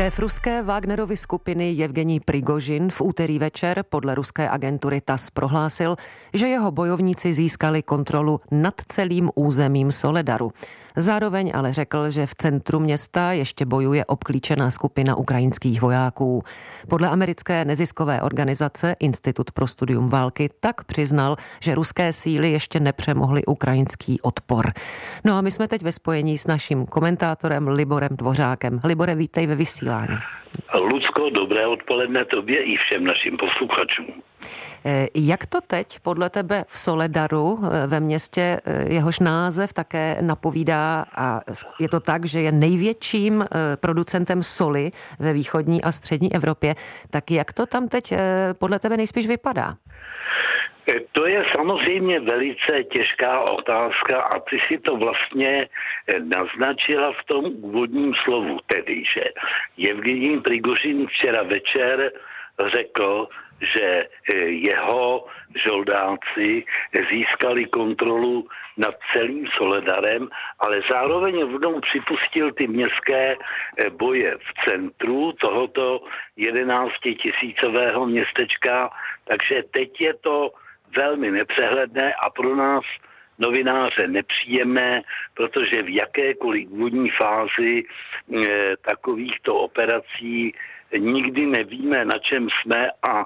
Šéf ruské Wagnerovy skupiny Evgení Prigožin v úterý večer podle ruské agentury TAS prohlásil, že jeho bojovníci získali kontrolu nad celým územím Soledaru. Zároveň ale řekl, že v centru města ještě bojuje obklíčená skupina ukrajinských vojáků. Podle americké neziskové organizace Institut pro studium války tak přiznal, že ruské síly ještě nepřemohly ukrajinský odpor. No a my jsme teď ve spojení s naším komentátorem Liborem Dvořákem. Libore, vítej ve vysílání. Lucko, dobré odpoledne tobě i všem našim posluchačům. Eh, jak to teď podle tebe v Soledaru eh, ve městě, eh, jehož název také napovídá a je to tak, že je největším producentem soli ve východní a střední Evropě, tak jak to tam teď podle tebe nejspíš vypadá? To je samozřejmě velice těžká otázka a ty si to vlastně naznačila v tom úvodním slovu, tedy, že Evgení Prigožin včera večer řekl, že eh, jeho žoldáci získali kontrolu nad celým Soledarem, ale zároveň rovnou připustil ty městské boje v centru tohoto 11 tisícového městečka, takže teď je to velmi nepřehledné a pro nás novináře nepříjemné, protože v jakékoliv úvodní fázi e, takovýchto operací nikdy nevíme, na čem jsme a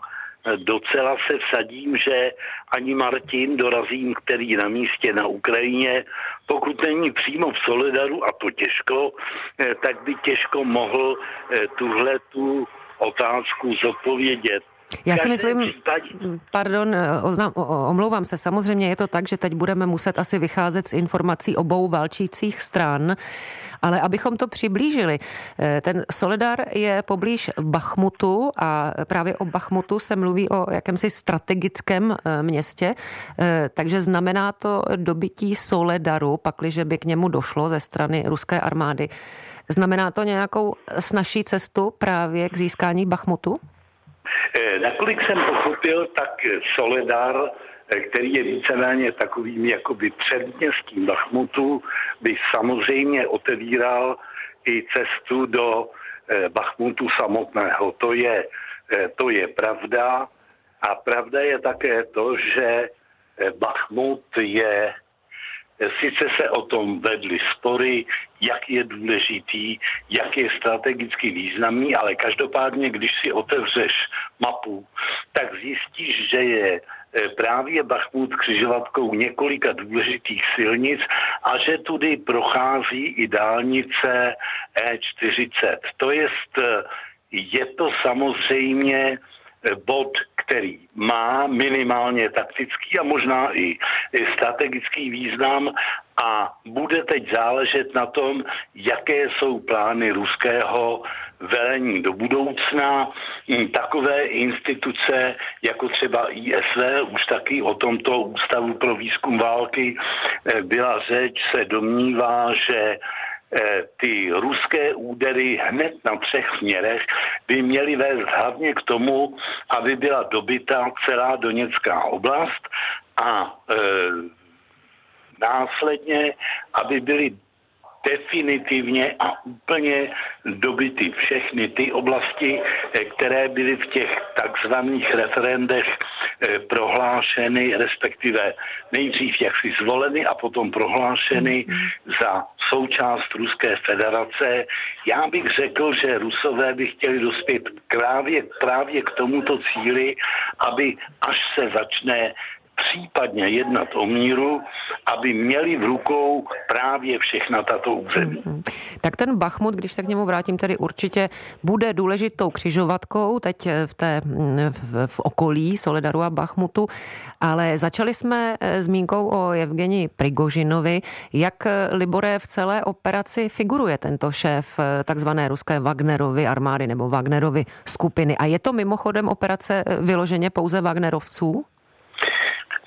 docela se vsadím, že ani Martin Dorazím, který na místě na Ukrajině, pokud není přímo v Solidaru, a to těžko, eh, tak by těžko mohl eh, tuhle tu otázku zodpovědět. Já si myslím, případě... pardon, oznam, omlouvám se, samozřejmě je to tak, že teď budeme muset asi vycházet z informací obou válčících stran, ale abychom to přiblížili, eh, ten Solidar je poblíž Bachmutu a právě o Bachmutu se mluví o jakémsi strategickém eh, městě, eh, takže znamená to dobytí Soledaru, pakliže by k němu došlo ze strany ruské armády. Znamená to nějakou snažší cestu právě k získání Bachmutu? Eh, nakolik jsem pochopil, tak Soledar, eh, který je víceméně takovým jakoby předměstím Bachmutu, by samozřejmě otevíral i cestu do eh, Bachmutu samotného. To je, to je pravda. A pravda je také to, že Bachmut je Sice se o tom vedly spory, jak je důležitý, jak je strategicky významný, ale každopádně, když si otevřeš mapu, tak zjistíš, že je e, právě Bachmut křižovatkou několika důležitých silnic a že tudy prochází i dálnice E40. To jest, e, je to samozřejmě bod, který má minimálně taktický a možná i strategický význam a bude teď záležet na tom, jaké jsou plány ruského velení do budoucna. Takové instituce, jako třeba ISV, už taky o tomto Ústavu pro výzkum války eh, byla řeč, se domnívá, že Eh, ty ruské údery hned na třech směrech by měly vést hlavně k tomu, aby byla dobyta celá Doněcká oblast a e, následně, aby byly definitivně a úplně dobyty všechny ty oblasti, eh, které byly v těch takzvaných referendech eh, prohlášeny, respektive nejdřív jaksi zvoleny a potom prohlášeny za součást Ruské federace. Já bych řekl, že Rusové by chtěli dospět právě, právě k tomuto cíli, aby až se začne případně jednat o míru, aby měli v rukou právě všechna tato území. Mm-hmm. Tak ten Bachmut, když se k němu vrátím, tedy určitě bude důležitou křižovatkou teď v, té, v, v okolí Soledaru a Bachmutu, ale začali jsme eh, zmínkou o Evgeni Prigožinovi. Jak eh, Libore v celé operaci figuruje tento šéf eh, takzvané ruské Wagnerovy armády nebo Wagnerovy skupiny? A je to mimochodem operace vyloženě pouze Wagnerovců?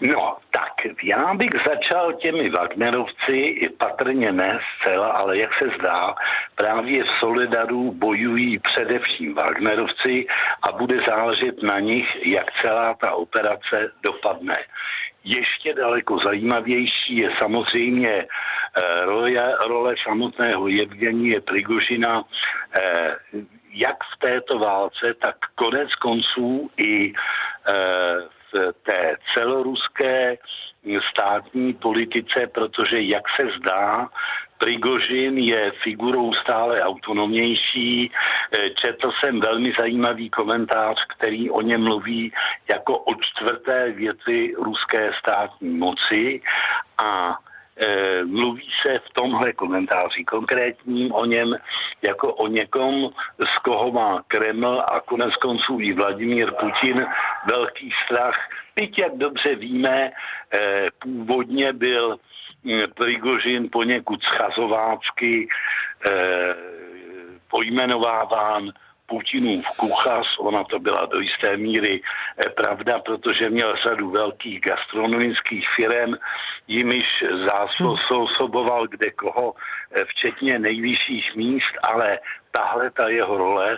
No, tak já bych začal těmi Wagnerovci, patrně ne zcela, ale jak se zdá, právě v Solidaru bojují především Wagnerovci a bude záležet na nich, jak celá ta operace dopadne. Ještě daleko zajímavější je samozřejmě eh, role, role samotného Evgenie Prigožina. Eh, jak v této válce, tak konec konců i v té státní politice, protože jak se zdá, Prigožin je figurou stále autonomnější. Eh, četl jsem velmi zajímavý komentář, který o něm mluví jako o čtvrté věci ruské státní moci a mluví se v tomhle komentáři konkrétním o něm jako o někom, z koho má Kreml a konec konců i Vladimír Putin velký strach. Teď, jak dobře víme, e, původně byl Prigožin poněkud schazovácky eh, pojmenováván Putinův kuchař, ona to byla do jisté míry eh, pravda, protože měl řadu velkých gastronomických firm, jimiž zásoboval kde koho, eh, včetně nejvyšších míst, ale tahle ta jeho role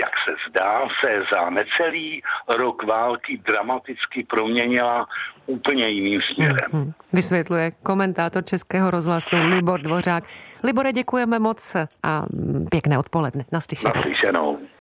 jak se zdá, se za necelý rok války dramaticky proměnila úplně jiným směrem. Hmm. Vysvětluje komentátor Českého rozhlasu Libor Dvořák. Libore, děkujeme moc a pěkné odpoledne. Naslyšenou. Naslyšenou.